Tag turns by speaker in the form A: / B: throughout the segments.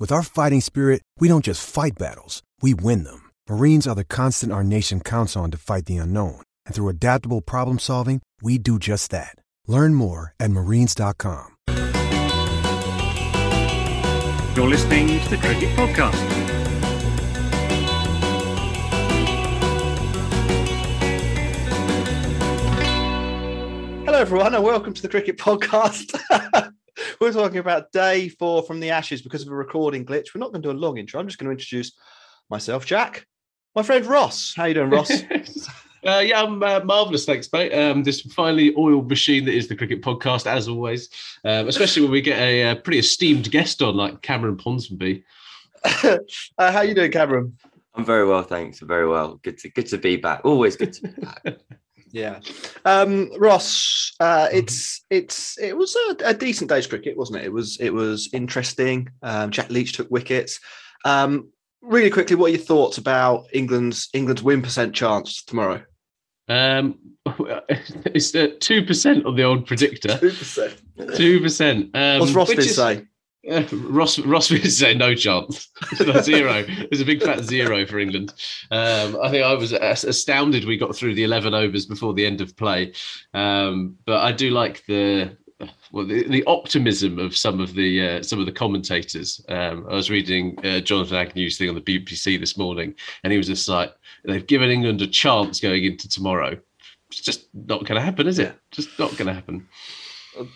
A: With our fighting spirit, we don't just fight battles, we win them. Marines are the constant our nation counts on to fight the unknown. And through adaptable problem solving, we do just that. Learn more at marines.com.
B: You're listening to the Cricket Podcast.
C: Hello, everyone, and welcome to the Cricket Podcast. We're talking about day four from the Ashes because of a recording glitch. We're not going to do a long intro. I'm just going to introduce myself, Jack, my friend Ross. How you doing, Ross?
D: Uh, yeah, I'm uh, marvelous. Thanks, mate. Um, this finely oiled machine that is the cricket podcast, as always. Um, especially when we get a, uh pretty esteemed guest on, like Cameron Ponsonby.
C: uh, how you doing, Cameron?
E: I'm very well, thanks. Very well. Good to good to be back. Always good to be back.
C: Yeah, um, Ross. Uh, it's it's it was a, a decent day's cricket, wasn't it? It was it was interesting. Um, Jack Leach took wickets. Um, really quickly, what are your thoughts about England's England's win percent chance tomorrow?
D: Um, it's two percent on the old predictor.
C: Two percent.
D: Two percent. Um,
C: What's Ross
D: which
C: been
D: is-
C: say?
D: Ross Ross would say no chance. Zero. There's a big fat zero for England. Um, I think I was astounded we got through the 11 overs before the end of play. Um, but I do like the well the, the optimism of some of the uh, some of the commentators. Um, I was reading uh, Jonathan Agnew's thing on the BBC this morning, and he was just like, "They've given England a chance going into tomorrow." It's just not going to happen, is it? Just not going to happen.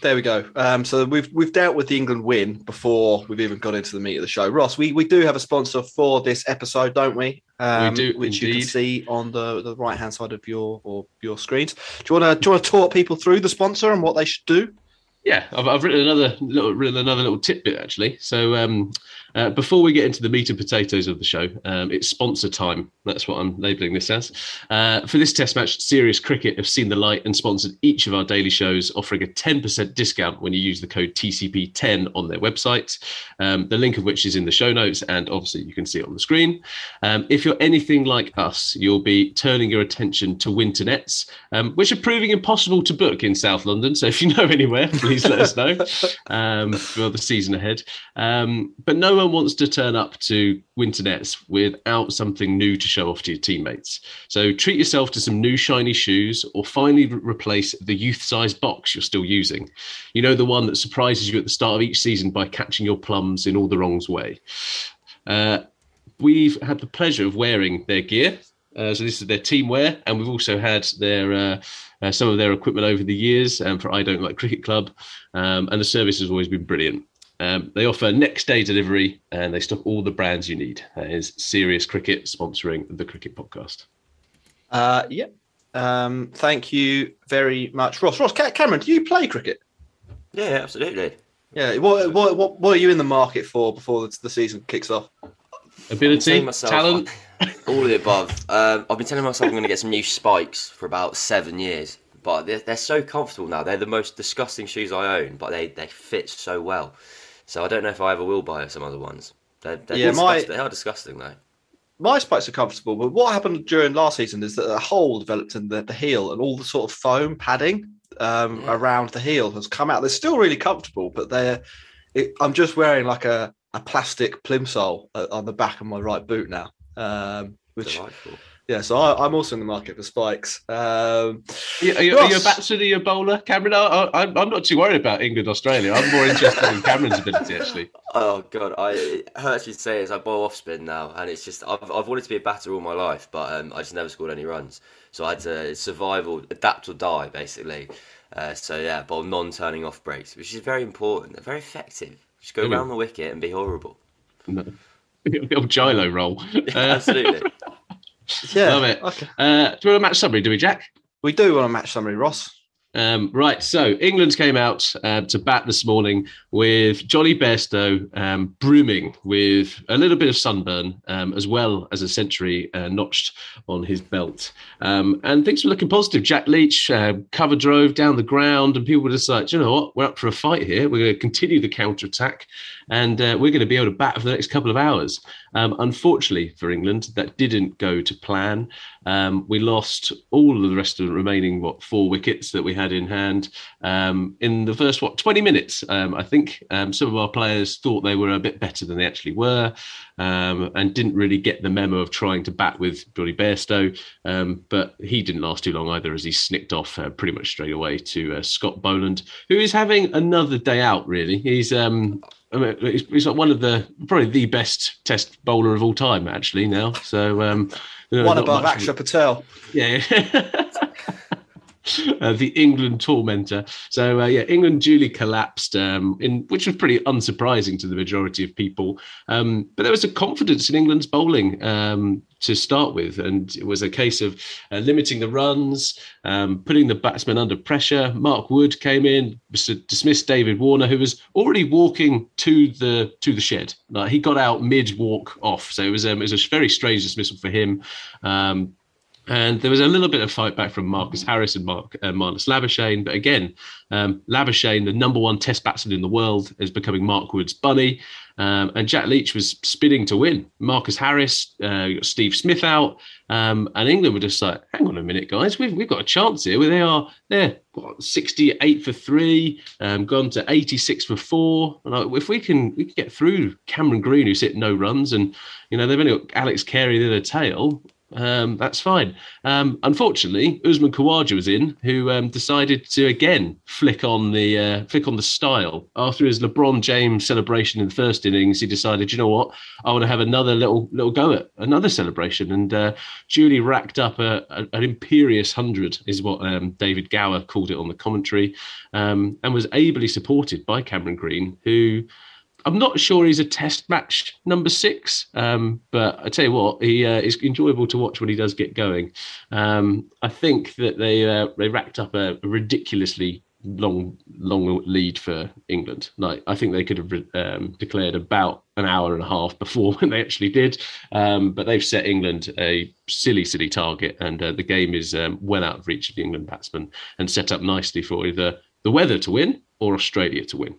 C: There we go. Um, so we've we've dealt with the England win before we've even got into the meat of the show. Ross, we, we do have a sponsor for this episode, don't we? Um,
D: do,
C: which you can see on the, the right hand side of your or your screens. Do you want to do you want to talk people through the sponsor and what they should do?
D: Yeah, I've, I've written another little, written another little tidbit actually. So um, uh, before we get into the meat and potatoes of the show, um, it's sponsor time. That's what I'm labelling this as. Uh, for this test match, Serious Cricket have seen the light and sponsored each of our daily shows, offering a 10% discount when you use the code TCP10 on their website. Um, the link of which is in the show notes, and obviously you can see it on the screen. Um, if you're anything like us, you'll be turning your attention to winter nets, um, which are proving impossible to book in South London. So if you know anywhere, please let us know um, for the season ahead. Um, but no wants to turn up to winter nets without something new to show off to your teammates. So treat yourself to some new shiny shoes, or finally re- replace the youth-sized box you're still using. You know the one that surprises you at the start of each season by catching your plums in all the wrong way. Uh, we've had the pleasure of wearing their gear. Uh, so this is their team wear, and we've also had their uh, uh, some of their equipment over the years um, for I Don't Like Cricket Club, um, and the service has always been brilliant. Um, they offer next day delivery, and they stock all the brands you need. That is Serious Cricket sponsoring the Cricket Podcast.
C: Uh, yeah. Um, thank you very much, Ross. Ross, Ca- Cameron, do you play cricket?
E: Yeah, absolutely.
C: Yeah. What what what, what are you in the market for before the, the season kicks off?
D: Ability,
E: myself-
D: talent.
E: All of the above. Um, I've been telling myself I'm going to get some new spikes for about seven years, but they're, they're so comfortable now. They're the most disgusting shoes I own, but they, they fit so well. So I don't know if I ever will buy some other ones. They're, they're
C: Yeah, my-
E: they are disgusting though.
C: my spikes are comfortable, but what happened during last season is that a hole developed in the, the heel and all the sort of foam padding um,
E: Yeah.
C: around the heel has come out. They're still really comfortable, but they're it, I'm just wearing like a, a plastic plimsoll uh, on the back of my right boot now. Um, which
E: Delightful.
C: Yeah, so I, I'm also in the market for spikes. Um,
D: Are you, are you, are you a
C: Ross.
D: batsman? Are you a bowler, Cameron? I, I, I'm I'm not too worried about England, Australia. I'm more interested in Cameron's ability, actually.
E: Oh god, I it hurts me to say it, I bowl off spin now, and it's just I've, I've wanted to be a batter all my life, but um, I just never scored any runs. So I had to survival, adapt or die, basically. Uh, so yeah, bowl non-turning off breaks, which is very important. They're very effective. Just go
D: Really?
E: around the wicket and be horrible.
D: No. The old Gilo roll. Uh,
E: Absolutely.
C: yeah,
D: Love it.
C: Okay.
D: Uh, do we want a match summary, do we, Jack?
C: We do want a match summary, Ross.
D: Um, right, so England came out uh, to bat this morning with Jonny Bairstow um, brooming with a little bit of sunburn, um, as well as a century uh, notched on his belt. Um, and things were looking positive. Jack Leach uh, cover drove down the ground, and people were just like, you know what? We're up for a fight here. We're going to continue the counter attack, and uh, we're going to be able to bat for the next couple of hours. Um, unfortunately for England, that didn't go to plan. Um, we lost all of the rest of the remaining what four wickets that we had in hand um, in the first what 20 minutes. Um, I think um, some of our players thought they were a bit better than they actually were, um, and didn't really get the memo of trying to bat with Jonny Bairstow. But he didn't last too long either, as he snicked off uh, pretty much straight away to uh, Scott Boland, who is having another day out. Really, he's. I mean, he's, he's like one of the probably the best Test bowler of all time, actually. Now, so um,
C: One above
D: much of a-
C: Axar Patel.
D: yeah. Uh, the England tormentor. So uh, yeah, England duly collapsed, um, in which was pretty unsurprising to the majority of people. Um, but there was a confidence in England's bowling um, to start with, and it was a case of uh, limiting the runs, um, putting the batsmen under pressure. Mark Wood came in, dis- dismissed David Warner, who was already walking to the to the shed. Like he got out mid walk off, so it was um, it was a very strange dismissal for him. Um, and there was a little bit of fight back from Marcus Harris and Mark uh, Marnus Labuschagne. But again, um, Labuschagne, the number one test batsman in the world, is becoming Mark Wood's bunny. Um, and Jack Leach was spinning to win. Marcus Harris, uh, Steve Smith out. Um, and England were just like, hang on a minute, guys, we've, we've got a chance here. They are, they're what, 68 for three, um, gone to 86 for four. And if we can, we can get through Cameron Green, who's hit no runs, and, you know, they've only got Alex Carey near the tail um, that's fine. Um, unfortunately, Usman Khawaja was in, who um, decided to again flick on the uh, flick on the style after his LeBron James celebration in the first innings. He decided, you know what, I want to have another little little go at another celebration, and uh, Julie racked up a, a- an imperious hundred, is what um, David Gower called it on the commentary, um, and was ably supported by Cameron Green, who. I'm not sure he's a test match number six, um, but I tell you what, he uh, is enjoyable to watch when he does get going. Um, I think that they uh, they racked up a ridiculously long long lead for England. Like I think they could have um, declared about an hour and a half before when they actually did, um, but they've set England a silly silly target, and uh, the game is um, well out of reach of the England batsmen and set up nicely for either the weather to win or Australia to win.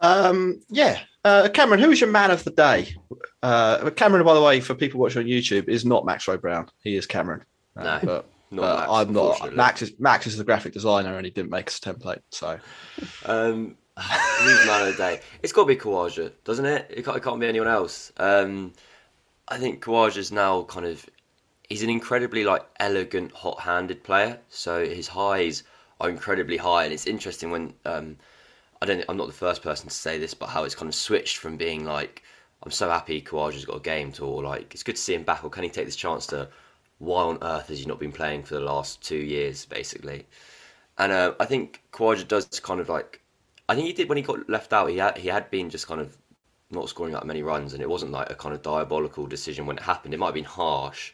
C: Um, yeah, uh, Cameron, who is your man of the day? Uh, Cameron, by the way, for people watching on YouTube, is not Max Rowe Brown. He is Cameron. Uh,
E: No,
C: but,
E: not
C: but
E: Max,
C: I'm not. Max is Max is the graphic designer, and he didn't make us a template. So
E: Um, who's man of the day? It's got to be Khawaja, doesn't it? It can't, it can't be anyone else. Um, I think Khawaja's now kind of he's an incredibly like elegant, hot-handed player. So his highs are incredibly high, and it's interesting when um, I don't. I'm not the first person to say this, but how it's kind of switched from being like I'm so happy Khawaja's got a game to all like it's good to see him back, or can he take this chance to? Why on earth has he not been playing for the last two years, basically? And uh, I think Khawaja does kind of like, I think he did when he got left out. He had he had been just kind of not scoring that many runs, and it wasn't like a kind of diabolical decision when it happened. It might have been harsh,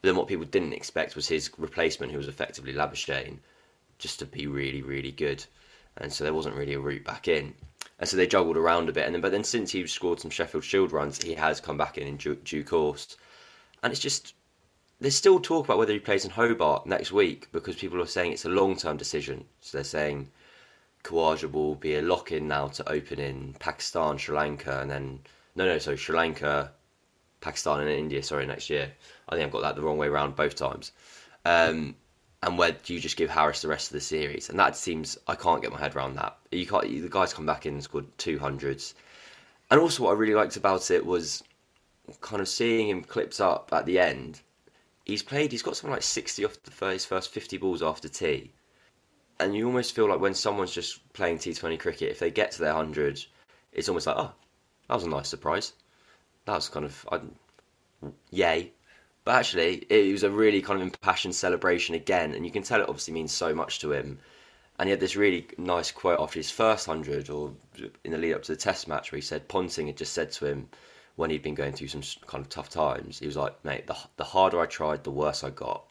E: but then what people didn't expect was his replacement, who was effectively Labuschagne, just to be really really good, and so there wasn't really a route back in. And so they juggled around a bit, and then but then since he scored some Sheffield Shield runs, he has come back in in due, due course, and it's just there's still talk about whether he plays in Hobart next week because people are saying it's a long term decision. So they're saying Khawaja will be a lock in now to open in Pakistan, Sri Lanka, and then no, no, so Sri Lanka, Pakistan, and India. Sorry, next year. I think I've got that the wrong way around both times. Um, and where do you just give Harris the rest of the series? And that seems I can't get my head around that. You can't. The guys come back in and scored two hundreds, and also what I really liked about it was kind of seeing him clips up at the end. He's played. He's got something like sixty off the first, first fifty balls after tee, and you almost feel like when someone's just playing T Twenty cricket, if they get to their hundred, it's almost like oh, that was a nice surprise. That was kind of I, yay. But actually, it was a really kind of impassioned celebration again, and you can tell it obviously means so much to him. And he had this really nice quote after his first hundred, or in the lead up to the Test match, where he said Ponting had just said to him when he'd been going through some kind of tough times, he was like, "Mate, the the harder I tried, the worse I got."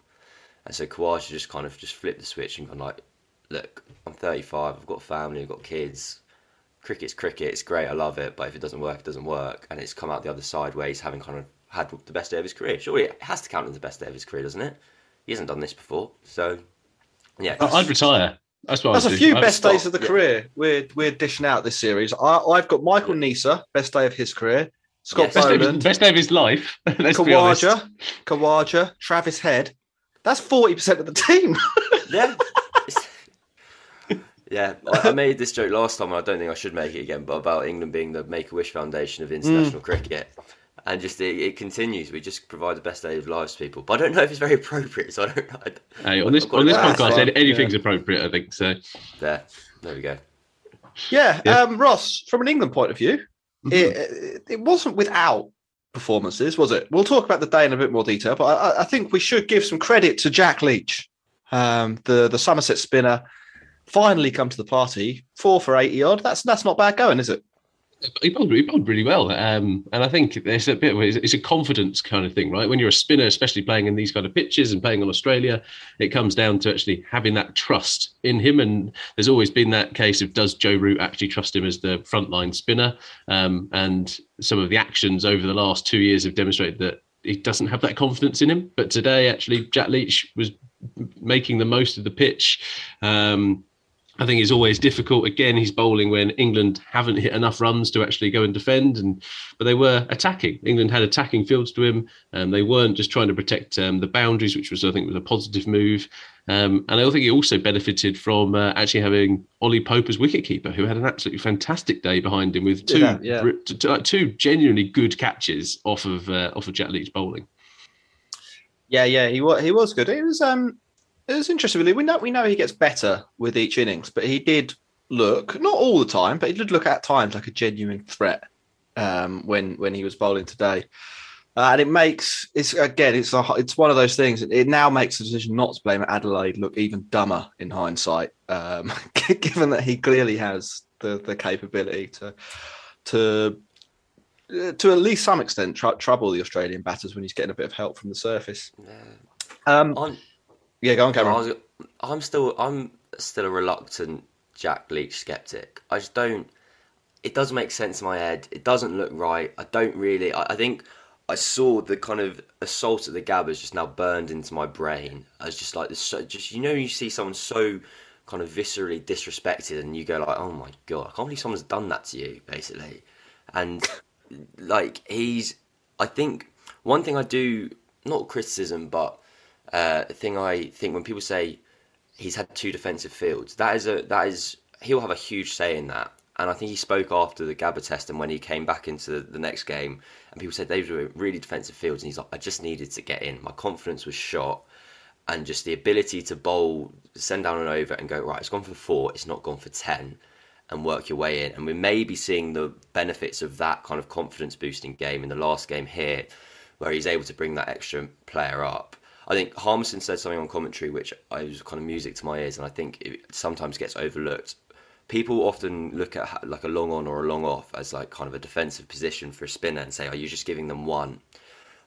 E: And so Khawaja just kind of just flipped the switch and gone like, "Look, I'm 35, I've got family, I've got kids. Cricket's cricket, it's great, I love it, but if it doesn't work, it doesn't work." And it's come out the other side where he's having kind of had the best day of his career. Surely it has to count as the best day of his career, doesn't it? He hasn't done this before, so yeah.
D: I'd retire. That's what
C: That's
D: I'd
C: a few
D: I'd
C: best
D: stop.
C: days of the
E: yeah.
C: career. We're we're dishing out this series. I, I've got Michael Neser, best day of his career. Scott
E: Yes.
D: Best day, of his,
C: Boland,
D: best day of his life. Let's be honest.
C: Khawaja, Khawaja, Travis Head. That's forty percent of the team.
E: Yeah. yeah, I, I made this joke last time, and I don't think I should make it again, but about England being the Make a Wish Foundation of international
C: Mm.
E: cricket. And just it, it continues. We just provide the best day of lives to people. But I don't know if it's very appropriate, so I don't know. I-
D: Hey, on this on this podcast,
C: fine,
D: any- anything's appropriate. I think so.
E: There. There we go.
C: yeah,
D: Yeah.
C: Um, Ross. From an England point of view,
D: Mm-hmm.
C: it, it it wasn't without performances, was it? We'll talk about the day in a bit more detail, but I, I think we should give some credit to Jack Leach, um, the the Somerset spinner. Finally, come to the party. Four for eighty odd. That's that's not bad going, is it?
D: He bowled, he bowled really well, um, and I think there's a bit of it's a confidence kind of thing, right? When you're a spinner, especially playing in these kind of pitches and playing on Australia, it comes down to actually having that trust in him. And there's always been that case of does Joe Root actually trust him as the frontline spinner? Um, and some of the actions over the last two years have demonstrated that he doesn't have that confidence in him. But today, actually, Jack Leach was making the most of the pitch. Um, I think it's always difficult. Again, he's bowling when England haven't hit enough runs to actually go and defend, and but they were attacking. England had attacking fields to him, and they weren't just trying to protect um, the boundaries, which was I think was a positive move. Um, and I think he also benefited from uh, actually having Ollie Pope as wicketkeeper, who had an absolutely fantastic day behind him with two
C: Yeah, yeah.
D: br- t- t- two genuinely good catches off of uh, off of Jack Leach bowling.
C: Yeah, yeah, he was he was good. It was um it was interesting. Really, we know we know he gets better with each innings, but he did look not all the time, but he did look at times like a genuine threat um, when when he was bowling today. Uh, and it makes it's again it's a, it's one of those things. It now makes the decision not to blame Adelaide look even dumber in hindsight, um, given that he clearly has the the capability to to uh, to at least some extent tr- trouble the Australian batters when he's getting a bit of help from the surface. Um, yeah, go on, Cameron.
E: was, I'm still I'm still a reluctant Jack Leach skeptic. I just don't. It doesn't make sense in my head. It doesn't look right. I don't really. I, I think I saw the kind of assault at the Gabbers just now burned into my brain. I was just like this. So, just you know, you see someone so kind of viscerally disrespected, and you go like, "Oh my god, I can't believe someone's done that to you," basically. And like he's, I think one thing I do not criticism, but uh, thing I think when people say he's had two defensive fields, that is a that is he'll have a huge say in that. And I think he spoke after the Gabba test and when he came back into the, the next game, and people said they were really defensive fields, and he's like, I just needed to get in. My confidence was shot, and just the ability to bowl, send down and over, and go right. It's gone for four. It's not gone for ten, and work your way in. And we may be seeing the benefits of that kind of confidence boosting game in the last game here, where he's able to bring that extra player up. I think Harmison said something on commentary which I was kind of music to my ears, and I think it sometimes gets overlooked. People often look at like a long on or a long off as like kind of a defensive position for a spinner and say, "Are you just giving them one?"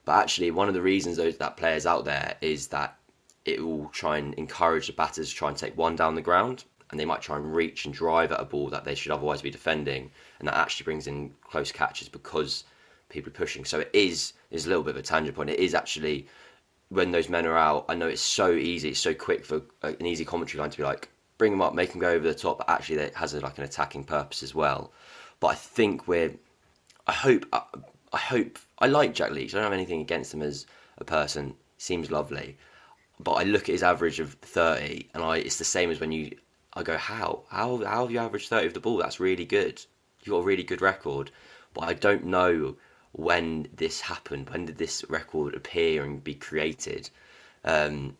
E: But actually, one of the reasons those that player's out there is that it will try and encourage the batters to try and take one down the ground, and they might try and reach and drive at a ball that they should otherwise be defending, and that actually brings in close catches because people are pushing. So it is is a little bit of a tangent point. It is actually when those men are out. I know it's so easy, it's so quick for an easy commentary line to be like, bring them up, make them go over the top. But actually, it has a, like an attacking purpose as well. But I think we're. I hope. I, I hope. I like Jack Leach. I don't have anything against him as a person. Seems lovely. but I look at his average of thirty, and I it's the same as when you. I go, how how how have you averaged thirty of the ball? That's really good. You've got a really good record, but I don't know when this happened. When did this record appear and be created? Um,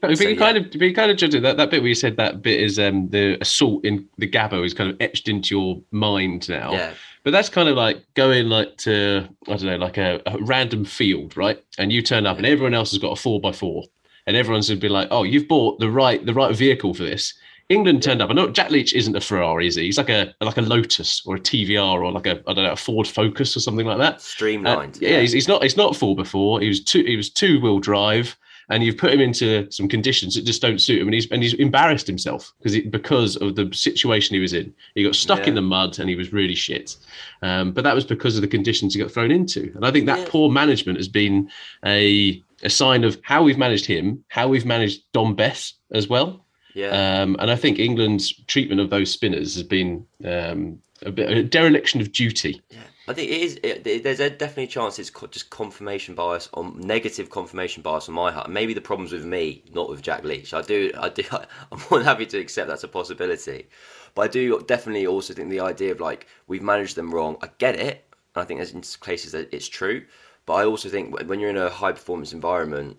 D: But
E: So,
D: you
E: yeah.
D: kind of, you kind of judge it. That, that bit where you said that bit is um, the assault in the Gabba is kind of etched into your mind now.
E: Yeah.
D: But that's kind of like going like to I don't know, like a, a random field, right? And you turn up, and everyone else has got a four by four, and everyone's to be like, "Oh, you've bought the right the right vehicle for this." England turned up. I know Jack Leach isn't a Ferrari, is he? He's like a like a Lotus or a TVR or like a I don't know a Ford Focus or something like that. Uh,
E: streamlined.
D: yeah, he's, he's not. He's not four before. He was two. He was two wheel drive, and you've put him into some conditions that just don't suit him, and he's and he's embarrassed himself because because of the situation he was in. He got stuck
E: Yeah.
D: in the mud, and he was really shit. Um, but that was because of the conditions he got thrown into, and I think that
E: Yeah.
D: poor management has been a a sign of how we've managed him, how we've managed Dom Bess as well.
E: Yeah.
D: Um, and I think England's treatment of those spinners has been um, a bit a dereliction of duty. Yeah.
E: I think it is. It, it- there's a definitely a chance it's co- just confirmation bias on negative confirmation bias on my part. Maybe the problems with me, not with Jack Leach. I do. I do. I'm more than happy to accept that's a possibility, but I do definitely also think the idea of like we've managed them wrong. I get it. And I think there's in cases that it's true, but I also think when- when you're in a high performance environment,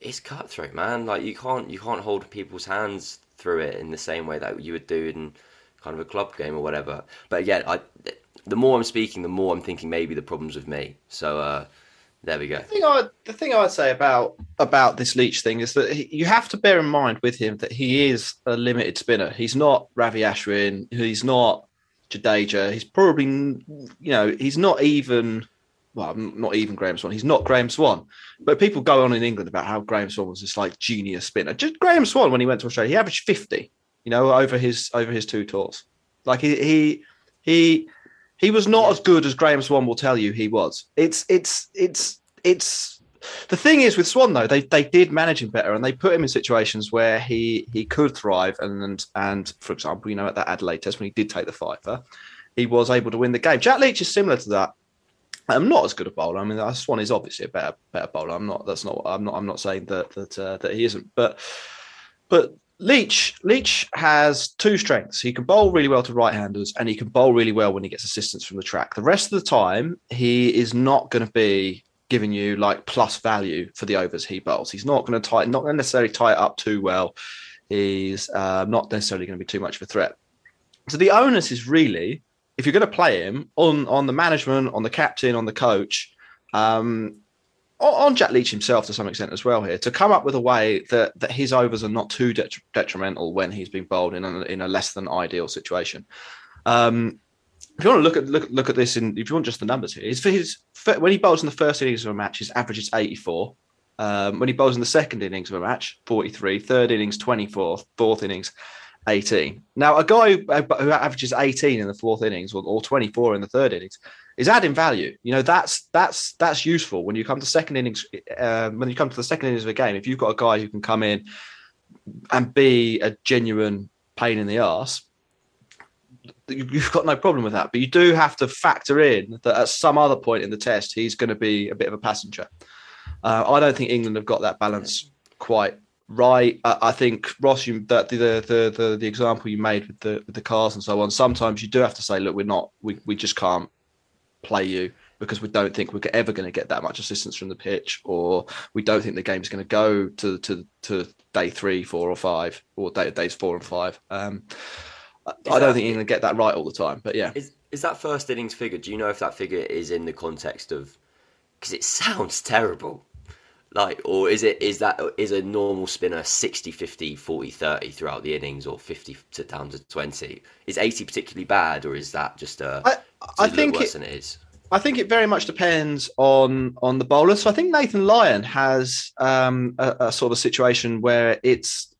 E: it's cutthroat, man. Like you can't you can't hold people's hands through it in the same way that you would do in kind of a club game or whatever. But again, I the more I'm speaking, the more I'm thinking maybe the problems with me. So uh, there we go.
C: The thing I the thing I would say about about this Leach thing is that he, you have to bear in mind with him that he is a limited spinner. He's not Ravi Ashwin. He's not Jadeja. He's probably you know he's not even well not even Graeme Swann. He's not Graeme Swann. But people go on in England about how Graeme Swann was this like genius spinner. Just Graeme Swann when he went to Australia, he averaged fifty. You know over his over his two tours. Like he he he he was not as good as Graeme Swann will tell you he was. It's it's it's it's the thing is with Swann though they they did manage him better and they put him in situations where he he could thrive and and, for example you know at that Adelaide test when he did take the fiver he was able to win the game. Jack Leach is similar to that. I'm not as good a bowler. I mean, Swann is obviously a better better bowler. I'm not. That's not. I'm not. I'm not saying that that uh, that he isn't. But but Leach Leach has two strengths. He can bowl really well to right-handers, and he can bowl really well when he gets assistance from the track. The rest of the time, he is not going to be giving you like plus value for the overs he bowls. He's not going to tie, not necessarily tie it up too well. He's uh, not necessarily going to be too much of a threat. So the onus is really, if you're going to play him, on on the management, on the captain, on the coach, um, on, Jack Leach himself to some extent as well here, to come up with a way that that his overs are not too detri- detrimental when he's been bowled in a, in a less than ideal situation. Um, if you want to look at look, look at this in, if you want just the numbers here, is for his when he bowls in the first innings of a match, his average is 84. Um, when he bowls in the second innings of a match, 43. Third innings, 24. Fourth innings, 18. Now, a guy who, who averages 18 in the fourth innings or, or 24 in the third innings is adding value. You know, that's that's that's useful when you come to second innings. Um, when you come to the second innings of a game, if you've got a guy who can come in and be a genuine pain in the ass, you- you've got no problem with that. But you do have to factor in that at some other point in the test, he's going to be a bit of a passenger. Uh, I don't think England have got that balance quite right. I, I think Ross, you, that the, the the the example you made with the with the cars and so on. Sometimes you do have to say, look, we're not, we we just can't play you because we don't think we're ever going to get that much assistance from the pitch, or we don't think the game's going to go to to to day three, four, or five, or day, days four and five. Um, I- I don't think you England get that right all the time, but yeah.
E: Is is that first innings figure? Do you know if that figure is in the context of? Because it sounds terrible. Like, or is it is that is a normal spinner 60 50 40 30 throughout the innings or 50 to down to 20 is 80 particularly bad or is that just a
C: I,
E: does
C: I
E: it look
C: think
E: worse
C: it,
E: than it is
C: I think it very much depends on on the bowler. So I think Nathan Lyon has um, a, a sort of situation where it's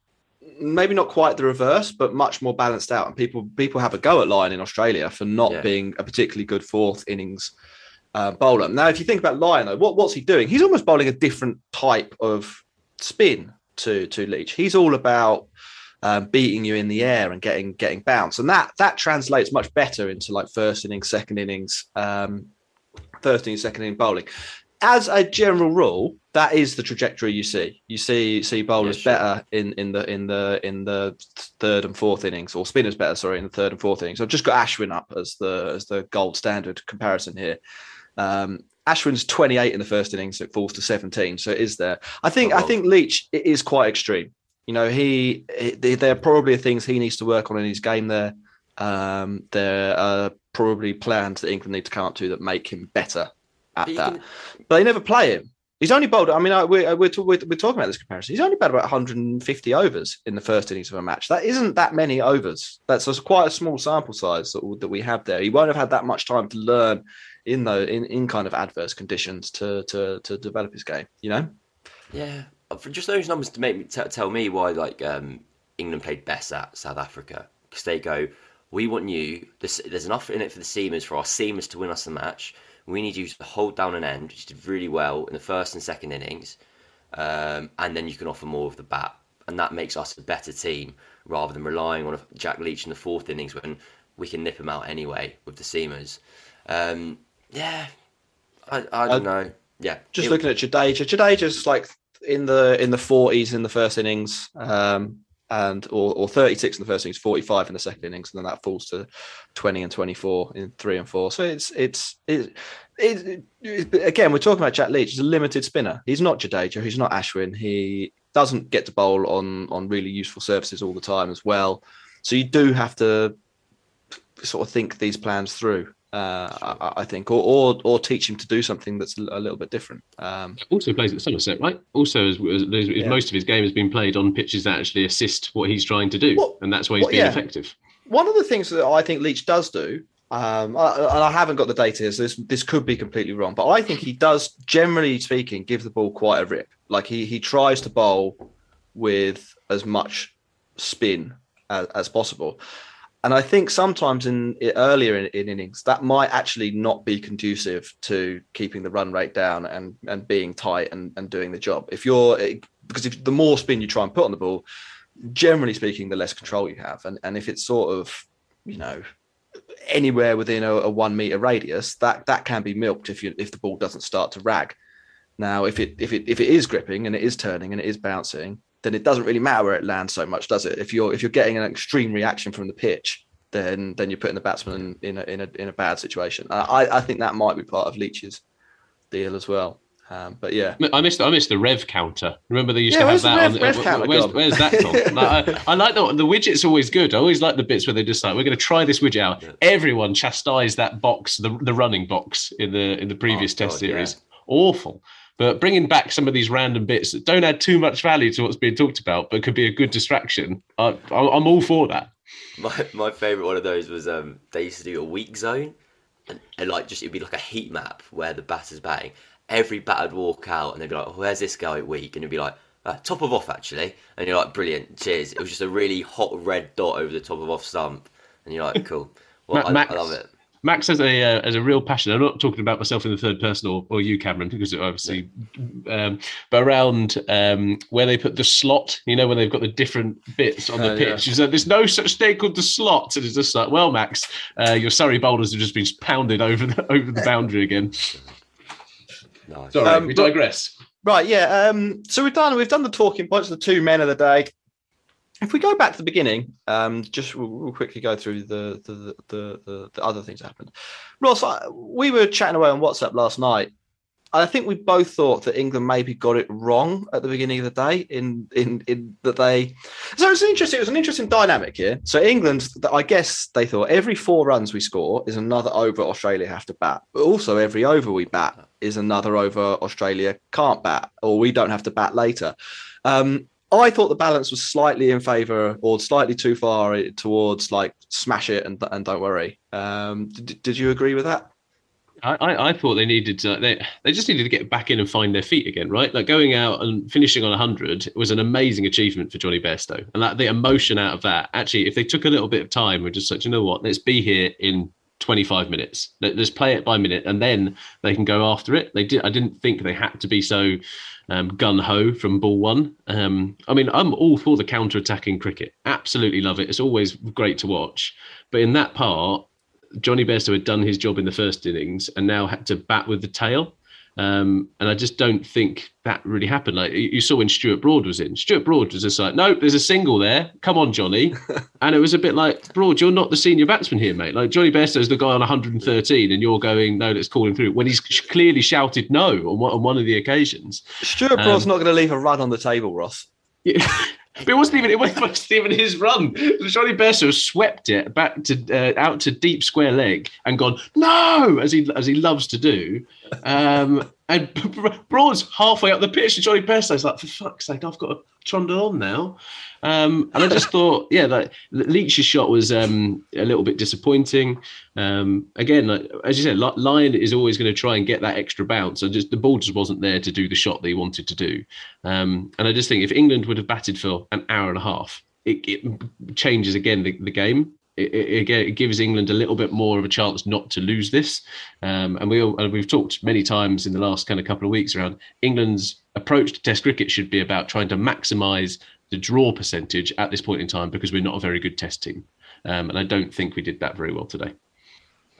C: maybe not quite the reverse, but much more balanced out. And people people have a go at Lyon in Australia for not
E: Yeah.
C: being a particularly good fourth innings uh, bowler. Now, if you think about Lyon, though, what, what's he doing? He's almost bowling a different type of spin to to Leach. He's all about um, beating you in the air and getting getting bounce, and that that translates much better into like first innings, second innings, um, first innings, second inning bowling. as a general rule, that is the trajectory you see. You see see bowlers
E: Yeah, sure.
C: better in, in the in the in the third and fourth innings, or spinners better, sorry, in the third and fourth innings. I've just got Ashwin up as the as the gold standard comparison here. Um, Ashwin's 28 in the first innings, so it falls to 17. So it is there. I think I
E: Oh.
C: think Leach it is quite extreme. You know, he, he there are probably things he needs to work on in his game there. Um, there are probably plans that England need to come up to that make him better at
E: But
C: that.
E: can-
C: But they never play him. He's only bowled. I mean, I, we're, we're, we're, we're talking about this comparison. He's only bowled about 150 overs in the first innings of a match. That isn't that many overs. That's quite a small sample size that, that we have there. He won't have had that much time to learn in the in, in kind of adverse conditions to to to develop his game. You know.
E: Yeah, for just those numbers to make me t- tell me why like um, England played Bess at South Africa because they go, we want you. There's, there's enough in it for the seamers for our seamers to win us the match. We need you to hold down an end, which did really well in the first and second innings, um, and then you can offer more of the bat, and that makes us a better team rather than relying on Jack Leach in the fourth innings when we can nip him out anyway with the seamers. Um, yeah, I, I don't know. Yeah,
C: Just
E: it-
C: looking at Jadeja, Jadeja's like in the in the 40s in the first innings, um, and or, or 36 in the first innings, 45 in the second innings, and then that falls to 20 and 24 in three and four. So it's it's it, it, it, again we're talking about Jack Leach. He's a limited spinner. He's not Jadeja. He's not Ashwin. He doesn't get to bowl on on really useful surfaces all the time as well. So you do have to sort of think these plans through. Uh, I, I think, or, or or teach him to do something that's a little bit different. Um,
D: Also plays at Somerset, right? Also, as, as, as
C: Yeah.
D: most of his game has been played on pitches that actually assist what he's trying to do,
C: Well-
D: and that's why he's
C: well,
D: being
C: yeah.
D: effective.
C: one of the things that I think Leach does do, um, I, and I haven't got the data here, so this this could be completely wrong, but I think he does, generally speaking, give the ball quite a rip. Like he he tries to bowl with as much spin as, as possible. And I think sometimes in earlier in, in innings that might actually not be conducive to keeping the run rate down and and being tight and, and doing the job. If you're eh, because if the more spin you try and put on the ball, generally speaking, the less control you have. And and if it's sort of, you know, anywhere within a, a one meter radius, that that can be milked if you if the ball doesn't start to rag. Now, if it if it if it is gripping and it is turning and it is bouncing, then it doesn't really matter where it lands so much, does it? If you're if you're getting an extreme reaction from the pitch, then then you're putting the batsman in a in a in a bad situation. I I think that might be part of Leach's deal as well. Um, but yeah,
D: I missed I missed the rev counter. Remember they used
C: Yeah,
D: to have that
C: rev-
D: on
C: rev
D: uh,
C: counter
D: where's, where's that gone? Like, I, I like the the widget's always good. I always like the bits where they just like we're going to try this widget out. Everyone chastised that box, the the running box in the in the previous
E: Oh,
D: test
E: God,
D: series.
E: yeah.
D: Awful. But bringing back some of these random bits that don't add too much value to what's being talked about, but could be a good distraction, I, I'm all for that.
E: My my favourite one of those was um they used to do a weak zone and, and like just it'd be like a heat map where the batter's batting. Every batter would walk out and they'd be like, Where's this guy weak? And it'd be like, uh, top of off actually. And you're like, Brilliant, cheers. It was just a really hot red dot over the top of off stump. And you're like, Cool. Well, I, I love it.
D: Max has a uh, has a real passion. I'm not talking about myself in the third person or, or you, Cameron, because obviously, um, but around um, where they put the slot, you know, when they've got the different bits on the
C: yeah.
D: pitch. So there's no such thing called the slot, and it's just like, well, Max, uh, your Surrey boulders have just been pounded over the over the boundary again.
E: Nice.
D: Sorry,
C: Um,
D: we
C: but-
D: digress.
C: Right, yeah. Um, so we've done we've done the talking points, the two men of the day. If we go back to the beginning, um, just we'll, we'll quickly go through the the, the the the other things that happened. Ross, I, we were chatting away on WhatsApp last night. I think we both thought that England maybe got it wrong at the beginning of the day. In in in that they, so it's interesting. It was an interesting dynamic here. So England, I guess they thought every four runs we score is another over Australia have to bat, but also every over we bat is another over Australia can't bat, or we don't have to bat later. Um, I thought the balance was slightly in favour, or slightly too far towards like smash it and and don't worry. Um, did, did you agree with that?
D: I, I, thought they needed to, they they just needed to get back in and find their feet again, right? Like going out and finishing on 100 was an amazing achievement for Jonny Bairstow. And that the emotion out of that, actually, if they took a little bit of time, we're just like, you know what, let's be here in 25 minutes. Let, let's play it by minute, and then they can go after it. They did. I didn't think they had to be so um, gun ho from ball one. Um, I mean, I'm all for the counter attacking cricket. Absolutely love it. It's always great to watch. But in that part, Jonny Bairstow had done his job in the first innings and now had to bat with the tail. Um, and I just don't think that really happened. Like you saw when Stuart Broad was in, Stuart Broad was just like, no, there's a single there. Come on, Johnny. and it was a bit like, Broad, you're not the senior batsman here, mate. Like Jonny Bairstow's the guy on 113, and you're going, no, let's call him through. When he's clearly shouted no on one, on one of the occasions.
C: Stuart Broad's um, not going to leave a run on the table, Ross.
D: Yeah. But it wasn't even it wasn't even his run. Jonny Bairstow swept it back to uh, out to deep square leg and gone no as he as he loves to do. Um, and Broad's halfway up the pitch, and Jonny Bairstow's like, for fuck's sake, I've got to trundle on now. Um, and I just thought, yeah, like Leach's shot was um, a little bit disappointing. Um, again, like, as you said, Lyon is always going to try and get that extra bounce, and just the ball just wasn't there to do the shot that he wanted to do. Um, and I just think if England would have batted for an hour and a half, it, it changes again the, the game it, it, it, gives England a little bit more of a chance not to lose this. Um, and we and we've talked many times in the last kind of couple of weeks around England's approach to Test cricket should be about trying to maximise the draw percentage at this point in time because we're not a very good Test team, um, and I don't think we did that very well today.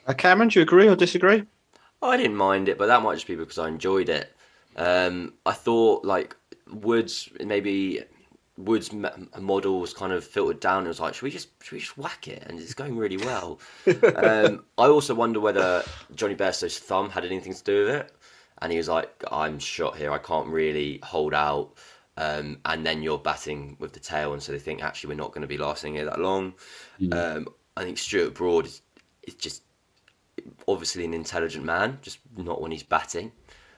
C: Uh, Cameron, do you agree or disagree?
E: I didn't mind it, but that might just be because I enjoyed it. Um, I thought like Woods maybe Wood's model was kind of filtered down. It was like, should we just should we just whack it? And it's going really well. um, I also wonder whether Jonny Bairstow's thumb had anything to do with it. And he was like, I'm shot here. I can't really hold out. Um, and then you're batting with the tail, and so they think actually we're not going to be lasting here that long. Mm. Um, I think Stuart Broad is, is just obviously an intelligent man, just not when he's batting.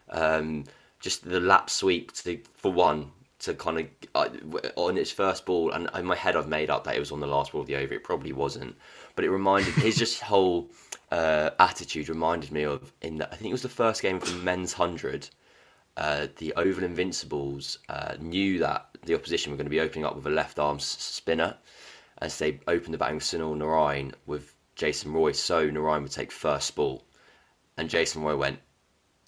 E: Um, just the lap sweep to, for one to kind of uh, on its first ball, and in my head I've made up that it was on the last ball of the over. It probably wasn't, but it reminded his just whole uh, attitude reminded me of in the, I think it was the first game of the men's hundred. Uh, the Oval Invincibles uh, knew that the opposition were going to be opening up with a left arm s- spinner, as they opened the batting with Sunil Narine with Jason Roy. So Narine would take first ball, and Jason Roy went,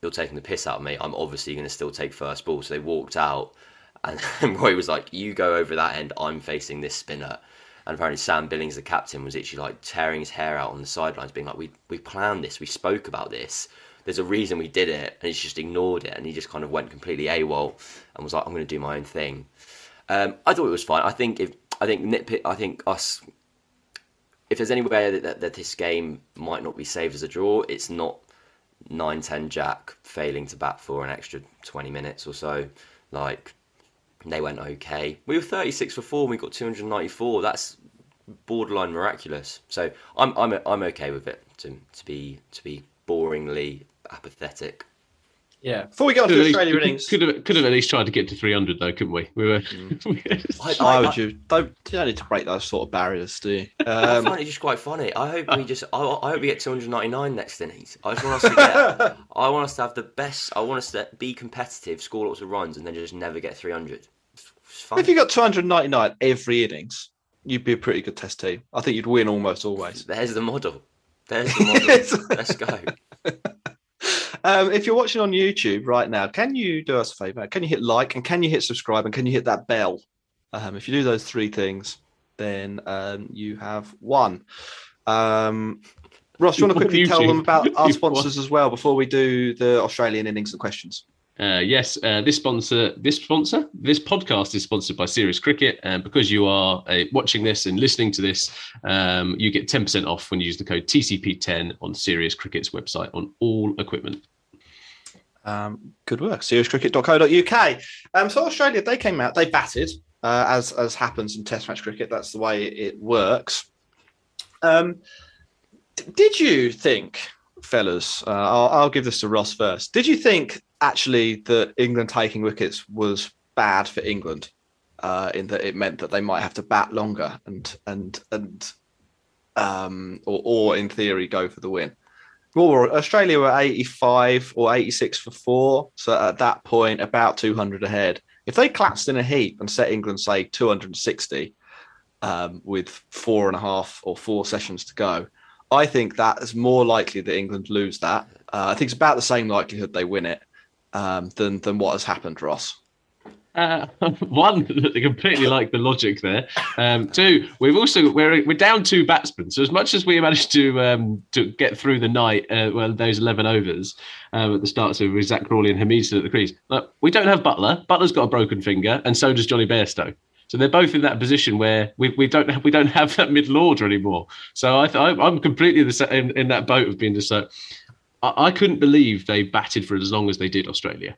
E: "You're taking the piss out of me. I'm obviously going to still take first ball." So they walked out and, Roy was like, "You go over that end. I'm facing this spinner." And apparently Sam Billings, the captain, was actually like tearing his hair out on the sidelines, being like, "We we planned this. We spoke about this. There's a reason we did it." And he's just ignored it, and he just kind of went completely AWOL and was like, "I'm going to do my own thing." Um, I thought it was fine. I think if I think nitpick, I think us. If there's any way that, that, that this game might not be saved as a draw, it's not 9-10 Jack failing to bat for an extra 20 minutes or so. Like they went okay. We were 36 for four and we got 294. That's borderline miraculous. So I'm I'm I'm okay with it to to be to be boringly apathetic.
C: Yeah. Before we get on to Australia innings,
D: could have could have at least tried to get to 300 though, couldn't we? We were.
C: Mm. Why would you? Don't you don't need to break those sort of barriers, do you?
E: Um, I find it just quite funny. I hope we just. I, I hope we get 299 next innings. I just want us to get. I want us to have the best. I want us to be competitive, score lots of runs, and then just never get 300.
C: If you got 299 every innings, you'd be a pretty good test team. I think you'd win almost always.
E: There's the model. There's the model. Let's go.
C: Um, if you're watching on YouTube right now, can you do us a favor? Can you hit like and can you hit subscribe and can you hit that bell? Um, if you do those three things, then um, you have won. Um, Ross, you want to quickly tell them about our sponsors as well before we do the Australian innings and questions?
D: Uh, yes, uh, this sponsor, this sponsor, this podcast is sponsored by Serious Cricket, and because you are uh, watching this and listening to this, um, you get ten percent off when you use the code TCP10 on Serious Cricket's website on all equipment.
C: Um, good work, seriouscricket.co.uk. Um, so Australia, they came out, they batted, uh, as as happens in Test match cricket. That's the way it works. Um, did you think, fellas? Uh, I'll, I'll give this to Ross first. Did you think actually that England taking wickets was bad for England, uh, in that it meant that they might have to bat longer and and and um, or or in theory go for the win. Well, Australia were 85 or 86 for four, so at that point about 200 ahead. If they collapsed in a heap and set England say 260 um, with four and a half or four sessions to go, I think that is more likely that England lose that. Uh, I think it's about the same likelihood they win it um, than than what has happened, Ross.
D: Uh, one, completely like the logic there. Um, two, we've also we're we're down two batsmen. So as much as we managed to um, to get through the night, uh, well, those eleven overs um, at the start, so with Zak Crawley and Hameed at the crease, look, we don't have Buttler. Buttler's got a broken finger, and so does Jonny Bairstow. So they're both in that position where we, we don't have, we don't have that middle order anymore. So I th- I'm completely the in, in that boat of being just so. I, I couldn't believe they batted for as long as they did Australia.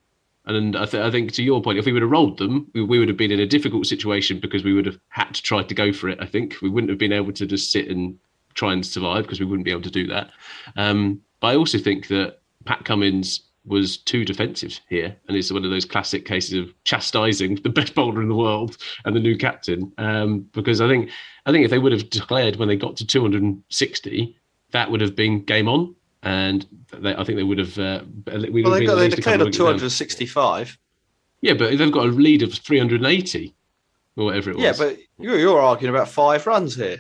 D: And I, th- I, think to your point, if we would have rolled them, we, we, would have been in a difficult situation because we would have had to try to go for it. I think we wouldn't have been able to just sit and try and survive because we wouldn't be able to do that. Um, but I also think that Pat Cummins was too defensive here, and it's one of those classic cases of chastising the best bowler in the world and the new captain. Um, because I think I think if they would have declared when they got to 260, that would have been game on and they, I think they would have. Uh,
C: we well, they, got, they declared on 265.
D: Yeah, but they've got a lead of 380 or whatever it was.
C: Yeah, but you're, you're arguing about five runs here.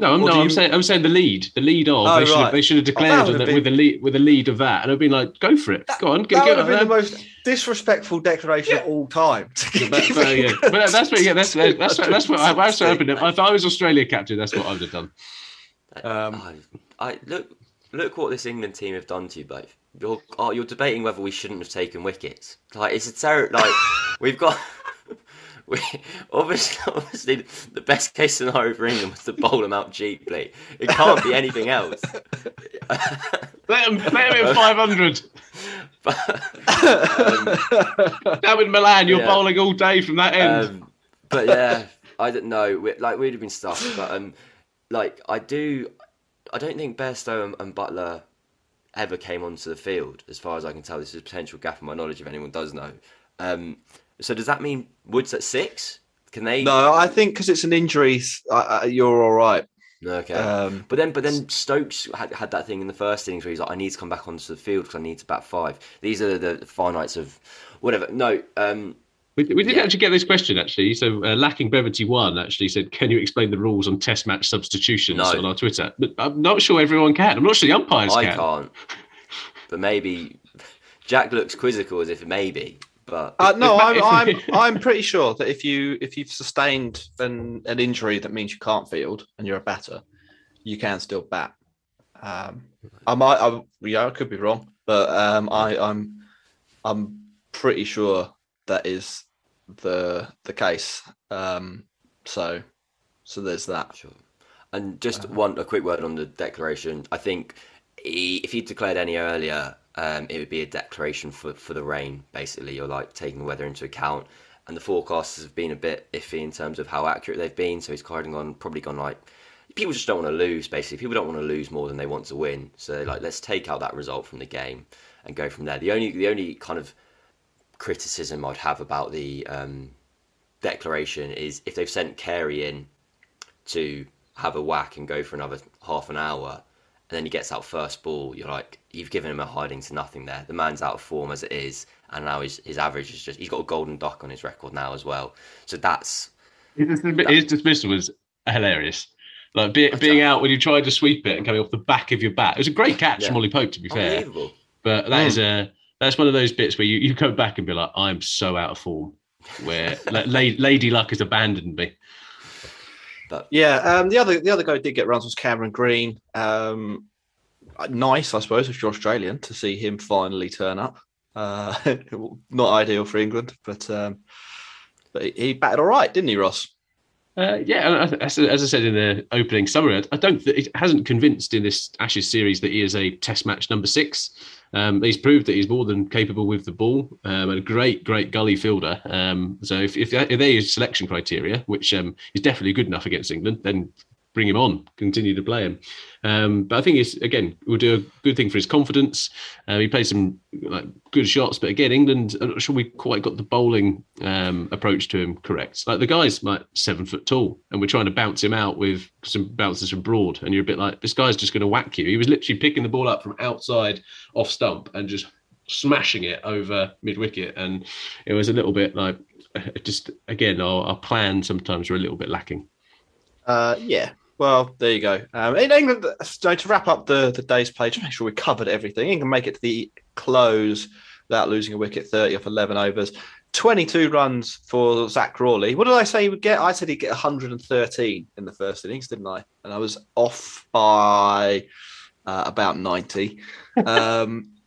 D: No, I'm, no, I'm you... saying I'm saying the lead, the lead of. Oh, they, should right. have, they should have declared oh, been... with the lead with the lead of that, and I've been like, go for it, that, go on,
C: that would have been the most disrespectful declaration yeah. of all time.
D: but, but, yeah. but that's what, yeah, that's that's that's, that's what I, that's what happened. If I was Australia captain, that's what I would have done.
E: Um, I, I look look what this England team have done to you both. You're oh, you're debating whether we shouldn't have taken wickets. Like it's a terrible. Like we've got. We, obviously, obviously, the best case scenario for England was to bowl them out cheaply. It can't be anything else.
D: let them, let them in 500. um, Down in Milan, you're yeah. bowling all day from that end. Um,
E: but yeah, I don't know. We, like, we'd have been stuffed. But um, like, I do. I don't think Bairstow and, and, Buttler ever came onto the field, as far as I can tell. This is a potential gap in my knowledge, if anyone does know. Um, so does that mean Woods at six? Can they?
C: No, I think because it's an injury, you're all right.
E: Okay, um, but then but then Stokes had, had that thing in the first innings where he's like, I need to come back onto the field because I need to bat five. These are the, the finites of whatever. No, um,
D: we, we did yeah. actually get this question actually. So, uh, lacking brevity one actually said, "Can you explain the rules on Test match substitutions no. on our Twitter?" But I'm not sure everyone can. I'm not sure the umpires can
E: I
D: can.
E: can't. But maybe Jack looks quizzical as if maybe. But
C: uh, no, I'm, I'm I'm pretty sure that if you if you've sustained an an injury that means you can't field and you're a batter, you can still bat. Um, I might, I, yeah, I could be wrong, but um, I, I'm I'm pretty sure that is the the case. Um, so so there's that.
E: Sure. And just uh, one a quick word on the declaration. I think he, if he declared any earlier, um, it would be a declaration for, for the rain. Basically, you're like taking the weather into account. And the forecasts have been a bit iffy in terms of how accurate they've been. So he's kind on probably gone like people just don't want to lose. Basically, people don't want to lose more than they want to win. So like, let's take out that result from the game and go from there. The only the only kind of criticism I'd have about the um, declaration is if they've sent Carey in to have a whack and go for another half an hour, and then he gets out first ball, you're like, you've given him a hiding to nothing there. The man's out of form as it is, and now his his average is just he's got a golden duck on his record now as well. So that's
D: his, his dismissal was hilarious. Like be, being out when you tried to sweep it and coming off the back of your bat. It was a great catch yeah. from Ollie Pope, to be fair. But that mm. is a that's one of those bits where you, you go back and be like, I'm so out of form, where Lady Luck has abandoned me.
C: But yeah, um, the other the other guy who did get runs was Cameron Green. Um, nice, I suppose, if you're Australian, to see him finally turn up. Uh, not ideal for England, but um, but he batted all right, didn't he, Ross?
D: Uh, yeah, as, as, I said in the opening summary, I don't. It hasn't convinced in this Ashes series that he is a Test match number six. Um, he's proved that he's more than capable with the ball um, and a great, great gully fielder. Um, so if, if, if there is selection criteria, which um, is definitely good enough against England, then bring him on, continue to play him. Um, but I think it's again will do a good thing for his confidence. Uh, he played some like, good shots, but again, England. I'm not sure we quite got the bowling um, approach to him correct. Like the guy's like seven foot tall, and we're trying to bounce him out with some bounces from Broad, and you're a bit like this guy's just going to whack you. He was literally picking the ball up from outside off stump and just smashing it over mid wicket, and it was a little bit like just again our, our plan sometimes are a little bit lacking.
C: Uh, yeah, well, there you go. Um, in England, so to wrap up the, the day's play, to make sure we covered everything, England make it to the close without losing a wicket, 30 off 11 overs. 22 runs for Zak Crawley. What did I say he would get? I said he'd get 113 in the first innings, didn't I? And I was off by uh, about 90. Um,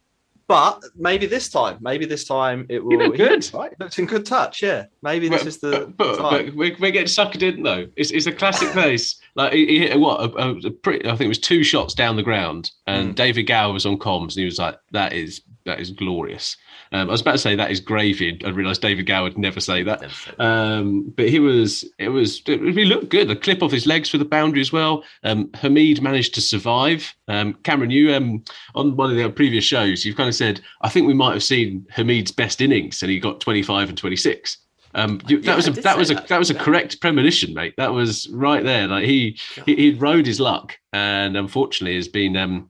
C: but maybe this time, maybe this time it will.
D: look good.
C: He, right, looks in good touch. Yeah, maybe this
D: But-
C: is the
D: but,
C: time.
D: but we're, we're getting suckered in though. It's, it's a classic case. Like he, he hit what? A, a, a pretty, I think it was two shots down the ground, and
C: Mm.
D: David Gower was on comms, and he was like, "That is that is glorious." Um, I was about to say that is gravy. I realised David Gower would never say that.
E: Never that.
D: Um, but he was, it was, it, he looked good. A clip off his legs for the boundary as well. Um, Hameed managed to survive. Um, Cameron, you um, on one of the previous shows, you've kind of said, I think we might have seen Hameed's best innings, and he got 25 and 26. Um, you- that
E: Yeah,
D: was
E: I
D: a that was a
E: that.
D: that was a correct premonition, mate. That was right there. Like he he he rode his luck, and unfortunately has been um,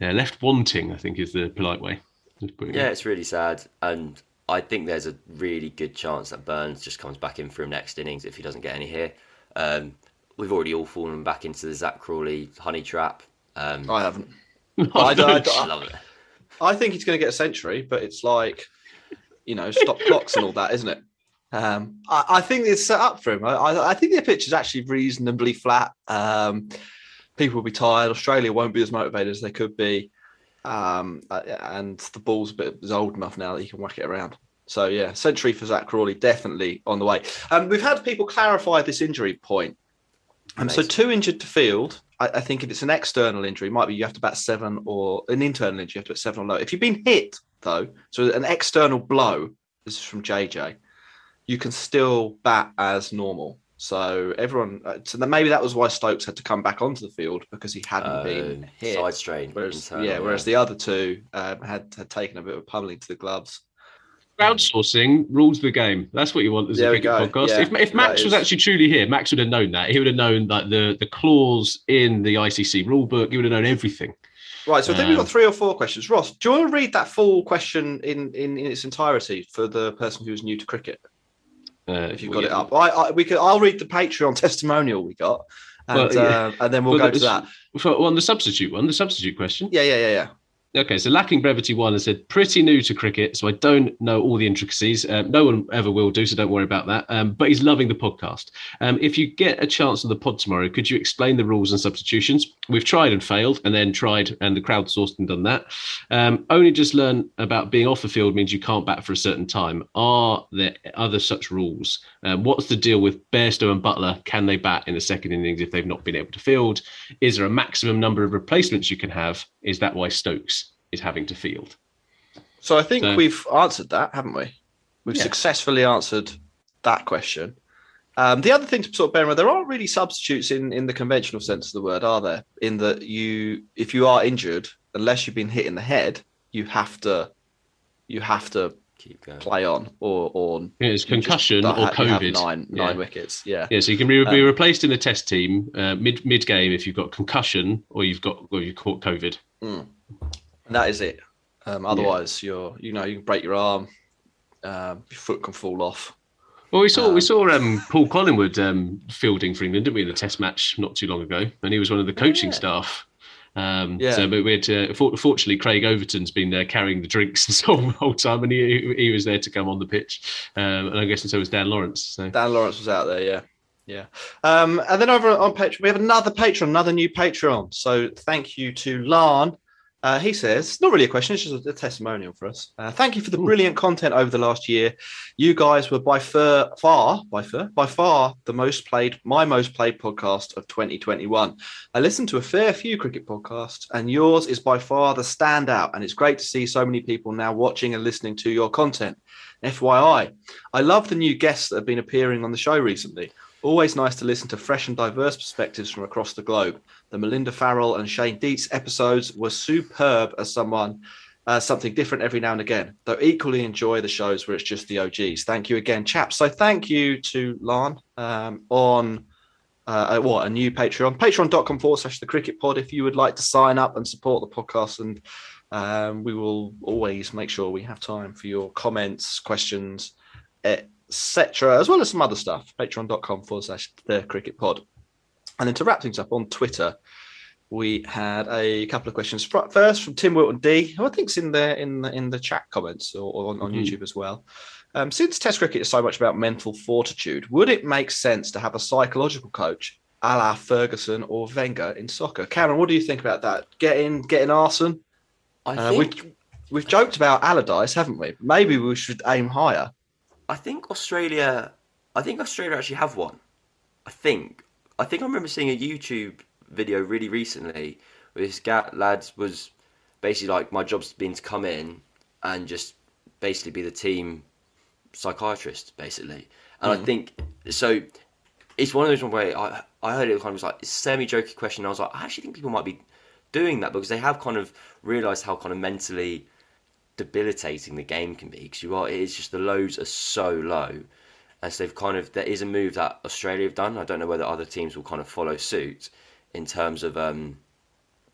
D: yeah, left wanting. I think is the polite way. of putting it.
E: Yeah, it's really sad, and I think there's a really good chance that Burns just comes back in for him next innings if he doesn't get any here. Um, we've already all fallen back into the Zak Crawley honey trap. Um,
C: I haven't. I, I,
E: I
C: I,
E: love it.
C: I think he's going to get a century, but it's like, you know, stop clocks and all that, isn't it? Um, I, I think it's set up for him. I, I, I think the pitch is actually reasonably flat. Um, people will be tired. Australia won't be as motivated as they could be. Um, uh, and the ball's a bit is old enough now that he can whack it around. So yeah, century for Zak Crawley definitely on the way. Um, we've had people clarify this injury point. Um, so two injured to field. I, I think if it's an external injury, it might be you have to bat seven or an internal injury, you have to bat seven or low. If you've been hit though, so an external blow, this is from JJ, you can still bat as normal. So everyone, uh, so maybe that was why Stokes had to come back onto the field because he hadn't been
E: Um,
C: hit.
E: side strain.
C: Whereas,
E: internal,
C: yeah, whereas the other two um, had had taken a bit of pummeling to the gloves.
D: crowdsourcing rules the game. That's what you want as
C: There
D: a cricket podcast.
C: Yeah,
D: if, if Max was actually truly here, Max would have known that. He would have known that the the clause in the ICC rule book. He would have known everything.
C: Right, so I think we've
D: Um,
C: got three or four questions. Ross, do you want to read that full question in, in, in its entirety for the person who's new to cricket?
D: Uh,
C: If you've got it up, I, I we could. I'll read the Patreon testimonial we got, and
D: Well, yeah.
C: uh, and then we'll
D: Well,
C: go to that.
D: For, on the substitute one, the substitute question.
C: Yeah, yeah, yeah, yeah.
D: Okay, so lacking brevity one has said pretty new to cricket, so I don't know all the intricacies. Um, no one ever will do, so don't worry about that. Um, but he's loving the podcast. Um, if you get a chance on the pod tomorrow, could you explain the rules and substitutions? We've tried and failed, and then tried and the crowdsourced and done that. Um, only just learn about being off the field means you can't bat for a certain time. Are there other such rules? Um, what's the deal with Bairstow and Buttler? Can they bat in the second innings if they've not been able to field? Is there a maximum number of replacements you can have? Is that why Stokes is having to field?
C: So I think
D: So-
C: we've answered that, haven't we? We've
D: Yeah.
C: successfully answered that question. Um, the other thing to sort of bear in mind, there aren't really substitutes in, in the conventional sense of the word, are there? In that you, if you are injured, unless you've been hit in the head, you have to, you have to
E: Keep going.
C: play on, or or
D: Yeah, it's
C: you just
D: concussion or
C: have- you have
D: COVID.
C: nine
D: Yeah.
C: nine wickets. Yeah.
D: Yeah, so you can be, be
C: Um,
D: replaced in the test team uh, mid mid game if you've got concussion or you've got or you caught COVID.
C: And that is it. Um, otherwise, you're you know you can break your arm, um, your foot can fall off.
D: Well, we saw we
C: Um,
D: saw um, Paul Collingwood um, fielding for England, didn't we, in a Test match not too long ago, and he was one of the coaching
C: Yeah.
D: staff. Um,
C: Yeah.
D: So, but we had to, for- fortunately, Craig Overton's been there carrying the drinks this whole, whole time, and he he was there to come on the pitch, um, and I guess so was Dan Lawrence. So
C: Dan Lawrence was out there, yeah. Yeah. Um, and then over on Patreon, we have another Patreon, another new Patreon. So thank you to Larn. Uh, he says, not really a question, it's just a, a testimonial for us. Uh, thank you for the brilliant content over the last year. You guys were by far, far, by far, by far the most played, my most played podcast of 2021. I listened to a fair few cricket podcasts, and yours is by far the standout. And it's great to see so many people now watching and listening to your content. FYI, I love the new guests that have been appearing on the show recently. Always nice to listen to fresh and diverse perspectives from across the globe. The Melinda Farrell and Shane Deitz episodes were superb as someone, uh, something different every now and again, though equally enjoy the shows where it's just the OGs. Thank you again, chaps. So thank you to Lan um, on uh, what a new Patreon, patreon.com forward slash the cricket pod. If you would like to sign up and support the podcast, and um, we will always make sure we have time for your comments, questions, etc., as well as some other stuff. Patreon.com forward slash the cricket pod. And then to wrap things up on Twitter, we had a couple of questions. First from Tim Wilton D, who I think's in the in the in the chat comments or, or on, on mm-hmm. YouTube as well. Um, since Test cricket is so much about mental fortitude, would it make sense to have a psychological coach, a la Ferguson or Wenger in soccer? Cameron, what do you think about that? Getting getting Arsene.
E: I uh, think
C: we, we've joked about Allardyce, haven't we? Maybe we should aim higher.
E: I think Australia. I think Australia actually have one. I think. I think I remember seeing a YouTube video really recently where this lad was basically like, my job's been to come in and just basically be the team psychiatrist, basically. And mm. I think so. It's one of those ones where I I heard it kind of was like a semi jokey question. I was like, I actually think people might be doing that because they have kind of realised how kind of mentally debilitating the game can be because you are it is just the lows are so low. And so they've kind of there is a move that Australia have done. I don't know whether other teams will kind of follow suit in terms of um,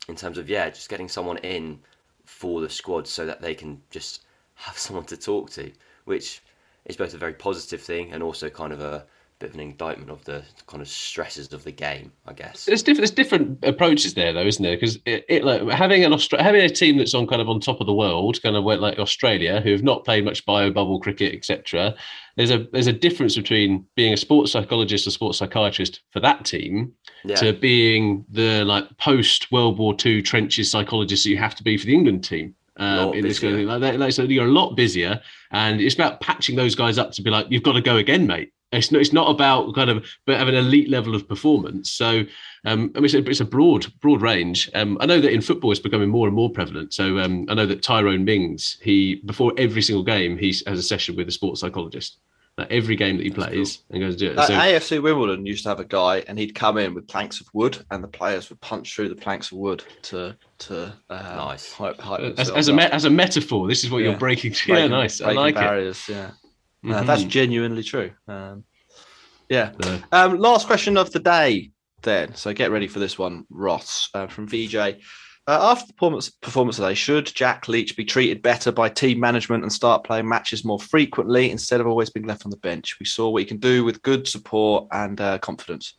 E: in terms of yeah, just getting someone in for the squad so that they can just have someone to talk to, which is both a very positive thing and also kind of a bit of an indictment of the kind of stresses of the game, I guess.
D: There's different, there's different approaches there, though, isn't there? Because it, it, like having an Austra- having a team that's on kind of on top of the world, kind of like Australia, who have not played much bio bubble cricket, etc. There's a there's a difference between being a sports psychologist or sports psychiatrist for that team yeah. to being the like post World War II trenches psychologist that you have to be for the England team. Um, in this kind of thing like that. Like, so you're a lot busier, and it's about patching those guys up to be like, you've got to go again, mate. It's not, it's not about kind of but having an elite level of performance. So um, I mean, it's a, it's a, broad broad range. Um, I know that in football it's becoming more and more prevalent. So um, I know that Tyrone Mings, he before every single game, he has a session with a sports psychologist. Like every game that he That's plays cool. and goes to do it.
C: so, AFC Wimbledon used to have a guy, and he'd come in with planks of wood, and the players would punch through the planks of wood to to
E: um, nice.
D: Hype, hype as, as a me- as a metaphor, this is what yeah. you're breaking. Breaking, yeah, nice. I like
C: barriers. It. Yeah. Mm-hmm. that's genuinely true. Um, yeah. No. Um, last question of the day, then. So get ready for this one, Ross uh, from VJ. Uh, after the performance, performance today, should Jack Leach be treated better by team management and start playing matches more frequently instead of always being left on the bench? We saw what he can do with good support and uh, confidence.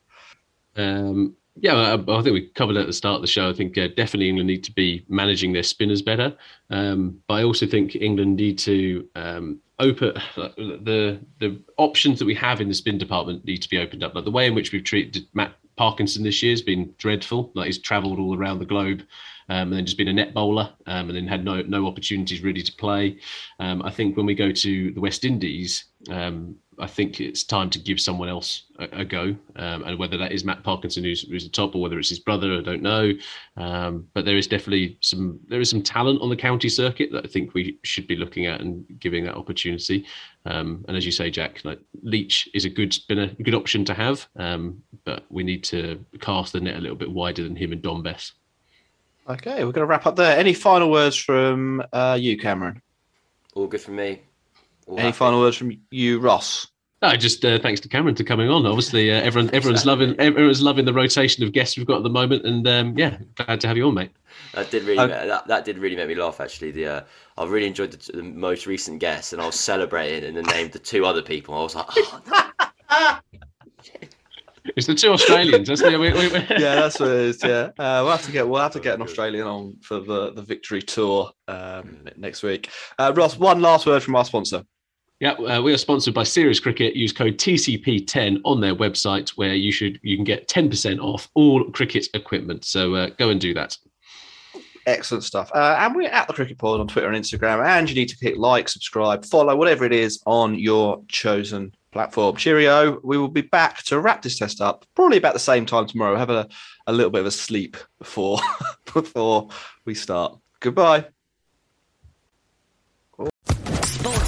D: Um, yeah, I, I, think we covered at the start of the show. I think uh, definitely England need to be managing their spinners better, um, but I also think England need to um, open the the options that we have in the spin department need to be opened up. Like the way in which we've treated Matt Parkinson this year has been dreadful. Like he's travelled all around the globe. Um, and then just been a net bowler, um, and then had no no opportunities really to play. Um, I think when we go to the West Indies, um, I think it's time to give someone else a, a go, um, and whether that is Matt Parkinson, who's, who's the top, or whether it's his brother, I don't know. Um, but there is definitely some there is some talent on the county circuit that I think we should be looking at and giving that opportunity. Um, and as you say, Jack, like Leach is a good spinner, a good option to have, um, but we need to cast the net a little bit wider than him and Dom Bess.
C: Okay, we're going to wrap up there. Any final words from uh, you, Cameron?
E: All good from me.
C: Any happy. final words from you, Ross?
D: No, just uh, thanks to Cameron for coming on. Obviously, uh, everyone everyone's loving everyone's loving the rotation of guests we've got at the moment, and um, yeah, glad to have you on, mate.
E: That did really that, that did really make me laugh. Actually, the uh, I really enjoyed the, the, most recent guest, and I was celebrating and then named the two other people. I was like, oh, no.
D: It's the two Australians, isn't it? We, we,
C: yeah, that's what it is. Yeah, uh, we'll have to get we'll have to get an Australian on for the the victory tour um, next week. Uh, Ross, one last word from our sponsor.
D: Yeah, uh, we are sponsored by Serious Cricket. Use code TCP10 on their website, where you should you can get 10% off all cricket equipment. So uh, go and do that.
C: Excellent stuff. Uh, and we're at the Cricket Pod on Twitter and Instagram. And you need to hit like, subscribe, follow, whatever it is on your chosen platform. Cheerio. We will be back to wrap this test up probably about the same time tomorrow. Have a, a little bit of a sleep before before we start. Goodbye.
F: Sports